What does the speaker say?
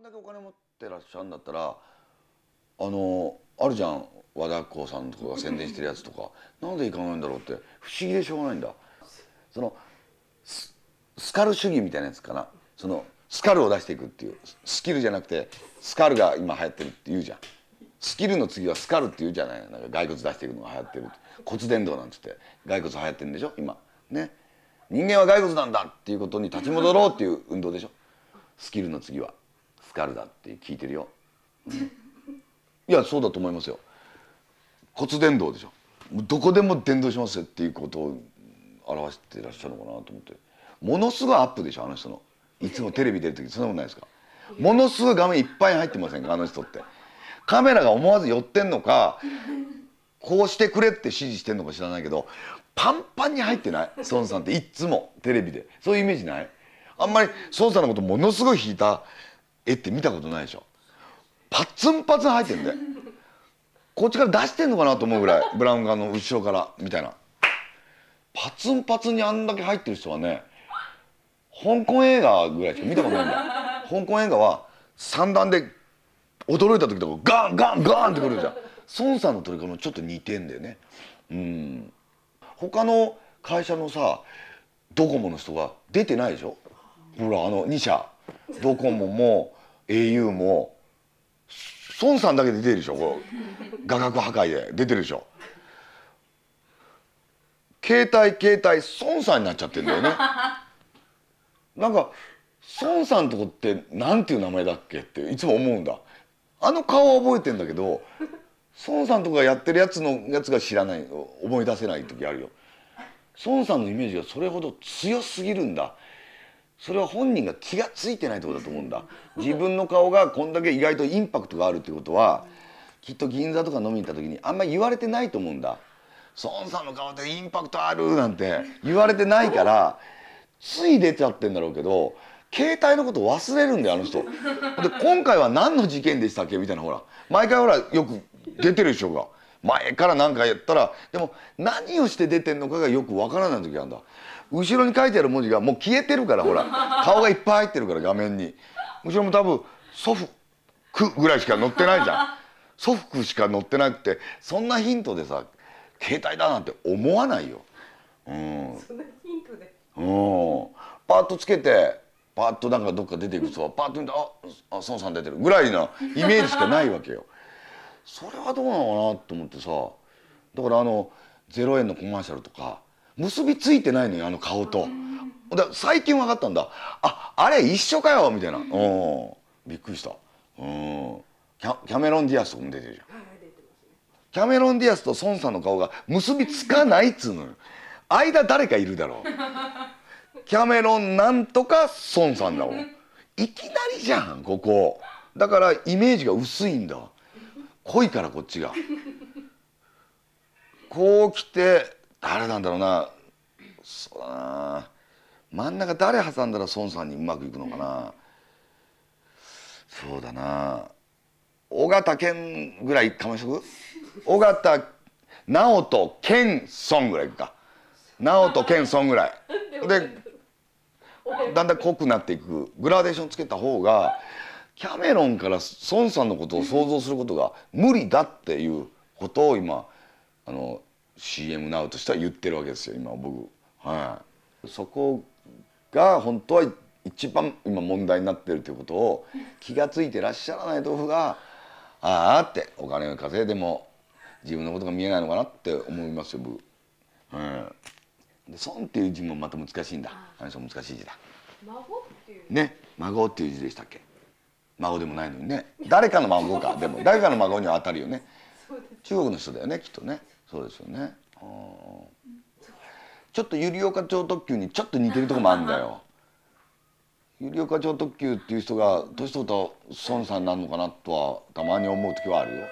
んだけお金持ってらっしゃるんだったらあのあるじゃん和田光さんとかが宣伝してるやつとか。なんで行かないんだろうって。不思議でしょうがないんだ。そのススカル主義みたいなやつかな。そのスカルを出していくっていう。スキルじゃなくてスカルが今流行ってるって言うじゃん。スキルの次はスカルって言うじゃないなんか骸骨出していくのが流行ってる骨伝導なんつって。骸骨流行ってるんでしょ？今。ね。人間は骸骨なんだっていうことに立ち戻ろうっていう運動でしょ？スキルの次は。スカルだって聞いてるよ、うん、いやそうだと思いますよ。骨伝導でしょ。どこでも伝導しますよっていうことを表してらっしゃるのかなと思って。ものすごいアップでしょあの人の。いつもテレビ出る時そんなことないですか。ものすごい画面いっぱい入ってませんかあの人って。カメラが思わず寄ってんのかこうしてくれって指示してんのか知らないけどパンパンに入ってない孫さんって。いっつもテレビで。そういうイメージない？あんまり孫さんのことものすごい引いた絵って見たことないでしょ。パツンパツン入ってんでこっちから出してんのかなと思うぐらい。ブラウン管の後ろからみたいな。パツンパツンにあんだけ入ってる人はね香港映画ぐらいしか見たことないんだ香港映画は三段で驚いた時とかガンガンガンってくるじゃん。孫さんの撮り方もちょっと似てんだよね。うん。他の会社のさドコモの人が出てないでしょ。ほらあの2社。ドコモも au も孫さんだけ出てるでしょ？こう画角破壊で。出てるでしょ？携帯携帯孫さんになっちゃってんだよね。なんか孫さんとこってなんていう名前だっけっていつも思うんだ。あの顔は覚えてんだけど孫さんとかやってるやつのやつが知らない思い出せない時あるよ。孫さんのイメージがそれほど強すぎるんだ。それは本人が気が付いてないってことだと思うんだ。自分の顔がこんだけ意外とインパクトがあるってことはきっと銀座とか飲みに行った時にあんまり言われてないと思うんだ。孫さんの顔ってインパクトあるなんて言われてないからつい出ちゃってんだろうけど携帯のこと忘れるんだよあの人。で今回は何の事件でしたっけみたいなほら。毎回ほらよく出てるでしょうが。前から何かやったらでも何をして出てんのかがよくわからない時があるんだ。後ろに書いてある文字がもう消えてるからほら。顔がいっぱい入ってるから画面に。後ろも多分祖父ぐらいしか載ってないじゃん。祖父しか載ってなくてそんなヒントでさ携帯だなんて思わないよ。うん。そんなヒントで。うん。パッとつけてパッとなんかどっか出ていく人はパッと見てああ孫さん出てるぐらいのイメージしかないわけよ。それはどうなのかなと思ってさ。だからあの0円のコマーシャルとか結びついてないのよあの顔と。だ最近分かったんだ。ああれ一緒かよみたいな。うん。びっくりした。うん。キャキャメロン・ディアスとかも出てるじゃん。はいね。キャメロン・ディアスと孫さんの顔が結びつかないっつうのよ。間誰かいるだろう。キャメロンなんとか孫さんだもん。いきなりじゃんここ。だからイメージが薄いんだ。濃いからこっちが。こう来て誰なんだろうな。そうだな。真ん中誰挟んだら孫さんにうまくいくのかな。そうだな。尾形健ぐらいかましとく？尾形直人健孫ぐらいいくか。直人健孫ぐらい。でだんだん濃くなっていく。グラデーションつけた方がキャメロンから孫さんのことを想像することが無理だっていうことを今あの CM ナウとしては言ってるわけですよ今僕。はい。そこが本当は一番今問題になってるということを気が付いてらっしゃらない豆腐がああってお金を稼いでも自分のことが見えないのかなって思いますよ僕。うんで孫っていう字もまた難しいんだ。あの人難しい字だ。孫っていう。ね。孫っていう字でしたっけ？孫でもないのにね。誰かの孫か。でも誰かの孫には当たるよね中国の人だよねきっとね。そうですよね。うんちょっと百合岡超特急にちょっと似てるとこもあるんだよ。百合岡超特急っていう人が年取ったら孫さんになるのかなとはたまに思う時はあるよ